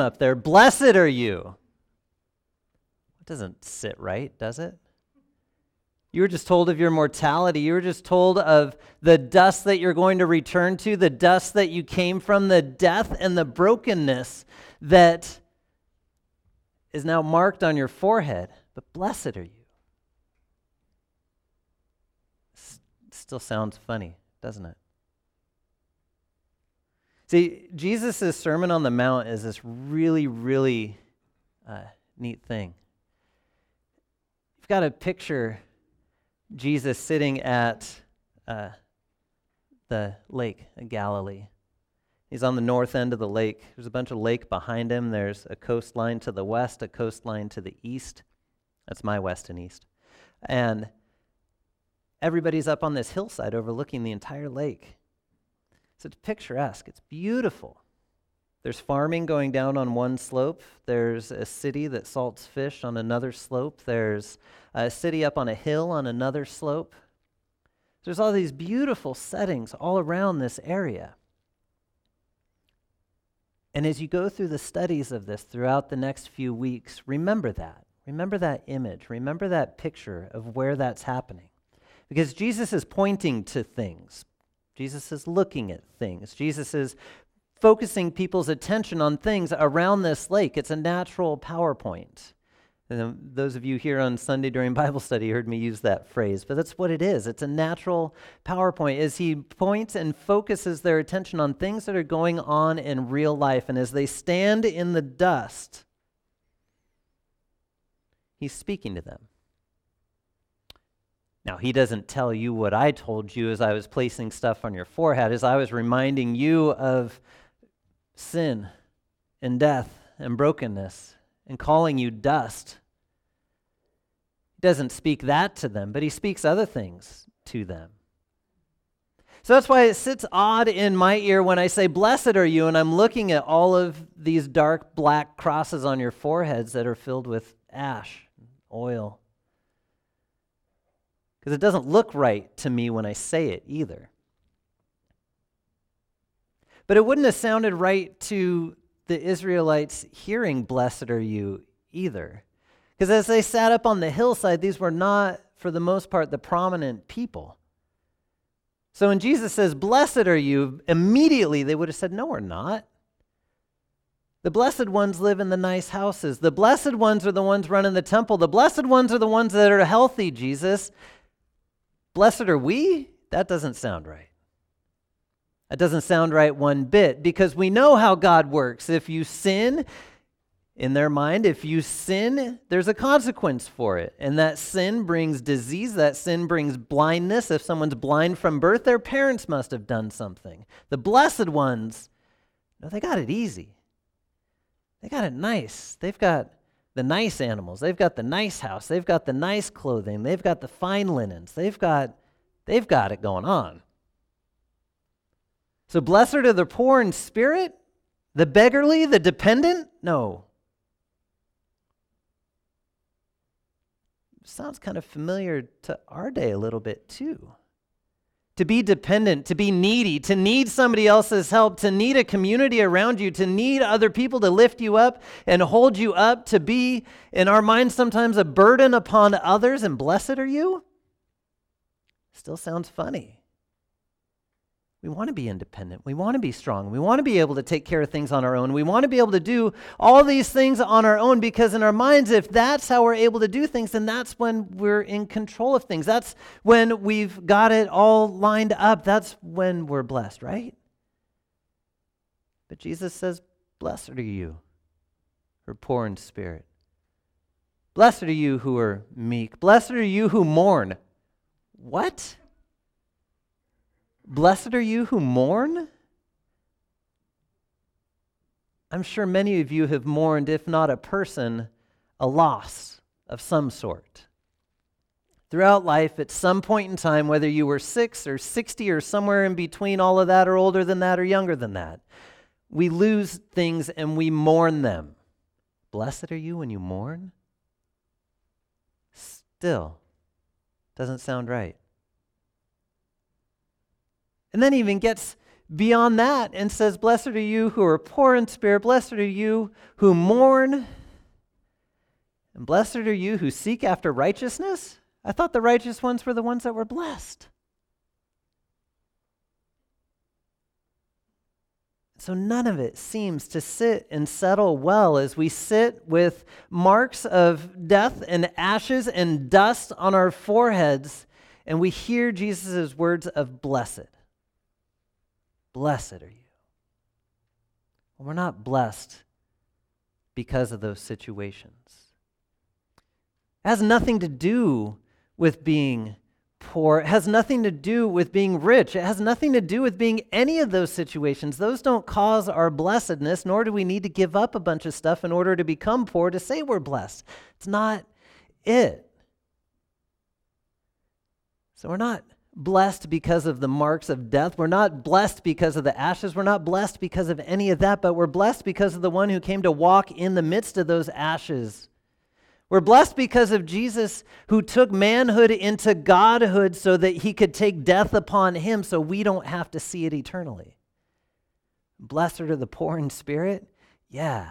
up there. Blessed are you. It doesn't sit right, does it? You were just told of your mortality. You were just told of the dust that you're going to return to, the dust that you came from, the death and the brokenness that is now marked on your forehead. But blessed are you. Still sounds funny, doesn't it? See, Jesus' Sermon on the Mount is this really, really uh, neat thing. You've got to picture Jesus sitting at uh, the lake of Galilee. He's on the north end of the lake. There's a bunch of lake behind him. There's a coastline to the west, a coastline to the east. That's my west and east. And everybody's up on this hillside overlooking the entire lake. So it's picturesque, it's beautiful. There's farming going down on one slope. There's a city that salts fish on another slope. There's a city up on a hill on another slope. There's all these beautiful settings all around this area. And as you go through the studies of this throughout the next few weeks, remember that. Remember that image. Remember that picture of where that's happening. Because Jesus is pointing to things, Jesus is looking at things, Jesus is focusing people's attention on things around this lake. It's a natural PowerPoint. And those of you here on Sunday during Bible study heard me use that phrase, but that's what it is. It's a natural PowerPoint. As he points and focuses their attention on things that are going on in real life, and as they stand in the dust, he's speaking to them. Now, he doesn't tell you what I told you as I was placing stuff on your forehead, as I was reminding you of sin and death and brokenness and calling you dust. He doesn't speak that to them, but he speaks other things to them. So that's why it sits odd in my ear when I say, Blessed are you, and I'm looking at all of these dark black crosses on your foreheads that are filled with ash, oil because it doesn't look right to me when I say it either. But it wouldn't have sounded right to the Israelites hearing, Blessed are you, either. Because as they sat up on the hillside, these were not, for the most part, the prominent people. So when Jesus says, Blessed are you, immediately they would have said, No, we're not. The blessed ones live in the nice houses. The blessed ones are the ones running the temple. The blessed ones are the ones that are healthy, Jesus. Blessed are we? That doesn't sound right. That doesn't sound right one bit because we know how God works. If you sin, in their mind, if you sin, there's a consequence for it. And that sin brings disease, that sin brings blindness. If someone's blind from birth, their parents must have done something. The blessed ones, no, they got it easy. They got it nice. They've got the nice animals. They've got the nice house. They've got the nice clothing. They've got the fine linens. They've got, they've got it going on. So blessed are the poor in spirit, the beggarly, the dependent? No. Sounds kind of familiar to our day a little bit too to be dependent, to be needy, to need somebody else's help, to need a community around you, to need other people to lift you up and hold you up, to be, in our minds, sometimes a burden upon others, and blessed are you? Still sounds funny. We want to be independent. We want to be strong. We want to be able to take care of things on our own. We want to be able to do all these things on our own because, in our minds, if that's how we're able to do things, then that's when we're in control of things. That's when we've got it all lined up. That's when we're blessed, right? But Jesus says, Blessed are you who are poor in spirit. Blessed are you who are meek. Blessed are you who mourn. What? Blessed are you who mourn. I'm sure many of you have mourned, if not a person, a loss of some sort. Throughout life, at some point in time, whether you were six or 60 or somewhere in between all of that, or older than that, or younger than that, we lose things and we mourn them. Blessed are you when you mourn? Still, doesn't sound right. And then even gets beyond that and says, Blessed are you who are poor in spirit, blessed are you who mourn, and blessed are you who seek after righteousness. I thought the righteous ones were the ones that were blessed. So none of it seems to sit and settle well as we sit with marks of death and ashes and dust on our foreheads and we hear Jesus' words of blessed. Blessed are you. Well, we're not blessed because of those situations. It has nothing to do with being poor. It has nothing to do with being rich. It has nothing to do with being any of those situations. Those don't cause our blessedness, nor do we need to give up a bunch of stuff in order to become poor to say we're blessed. It's not it. So we're not blessed because of the marks of death. We're not blessed because of the ashes. We're not blessed because of any of that, but we're blessed because of the one who came to walk in the midst of those ashes. We're blessed because of Jesus who took manhood into godhood so that he could take death upon him so we don't have to see it eternally. Blessed are the poor in spirit? Yeah.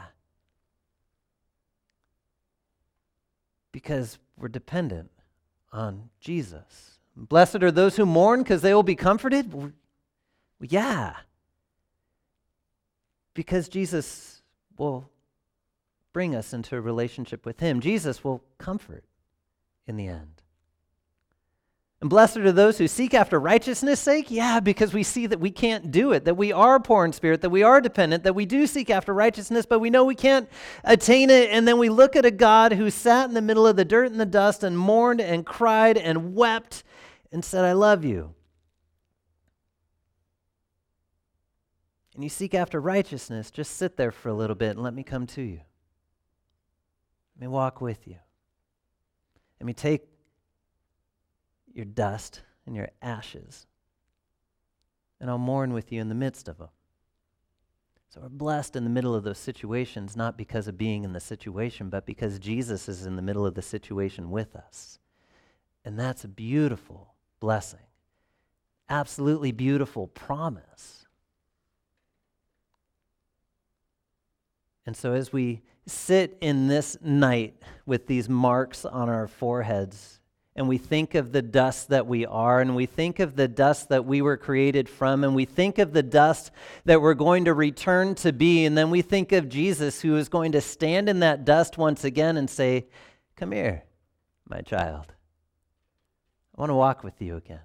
Because we're dependent on Jesus. Blessed are those who mourn because they will be comforted. Well, yeah. Because Jesus will bring us into a relationship with Him. Jesus will comfort in the end. And blessed are those who seek after righteousness' sake? Yeah, because we see that we can't do it, that we are poor in spirit, that we are dependent, that we do seek after righteousness, but we know we can't attain it. And then we look at a God who sat in the middle of the dirt and the dust and mourned and cried and wept and said, I love you. And you seek after righteousness, just sit there for a little bit and let me come to you. Let me walk with you. Let me take your dust and your ashes, and I'll mourn with you in the midst of them. So we're blessed in the middle of those situations, not because of being in the situation, but because Jesus is in the middle of the situation with us. And that's a beautiful blessing. Absolutely beautiful promise. And so, as we sit in this night with these marks on our foreheads, and we think of the dust that we are, and we think of the dust that we were created from, and we think of the dust that we're going to return to be, and then we think of Jesus who is going to stand in that dust once again and say, Come here, my child. I want to walk with you again.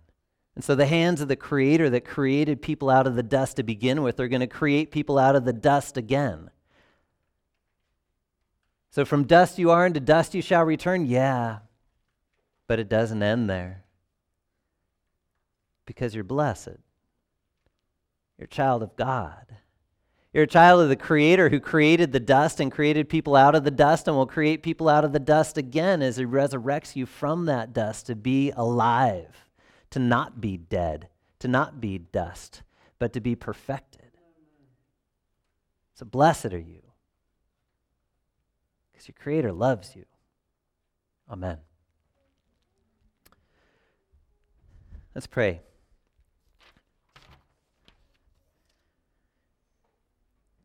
And so the hands of the Creator that created people out of the dust to begin with are going to create people out of the dust again. So from dust you are, and to dust you shall return. Yeah, but it doesn't end there. Because you're blessed. You're a child of God. You're a child of the Creator who created the dust and created people out of the dust and will create people out of the dust again as He resurrects you from that dust to be alive, to not be dead, to not be dust, but to be perfected. So blessed are you because your Creator loves you. Amen. Let's pray.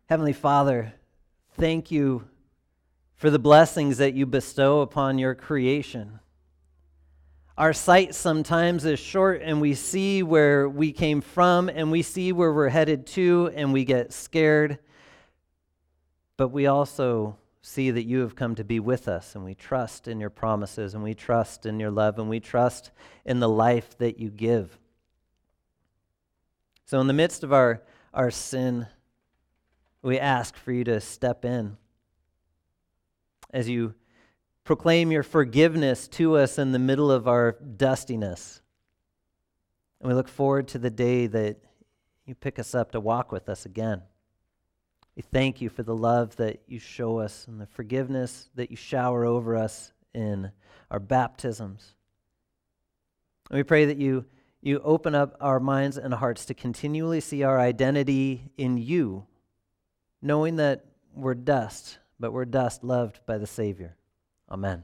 Heavenly Father, thank you for the blessings that you bestow upon your creation. Our sight sometimes is short, and we see where we came from, and we see where we're headed to, and we get scared. But we also see that you have come to be with us, and we trust in your promises, and we trust in your love, and we trust in the life that you give. So, in the midst of our, our sin, we ask for you to step in as you proclaim your forgiveness to us in the middle of our dustiness. And we look forward to the day that you pick us up to walk with us again. We thank you for the love that you show us and the forgiveness that you shower over us in our baptisms. And we pray that you, you open up our minds and hearts to continually see our identity in you knowing that we're dust, but we're dust loved by the Savior. Amen.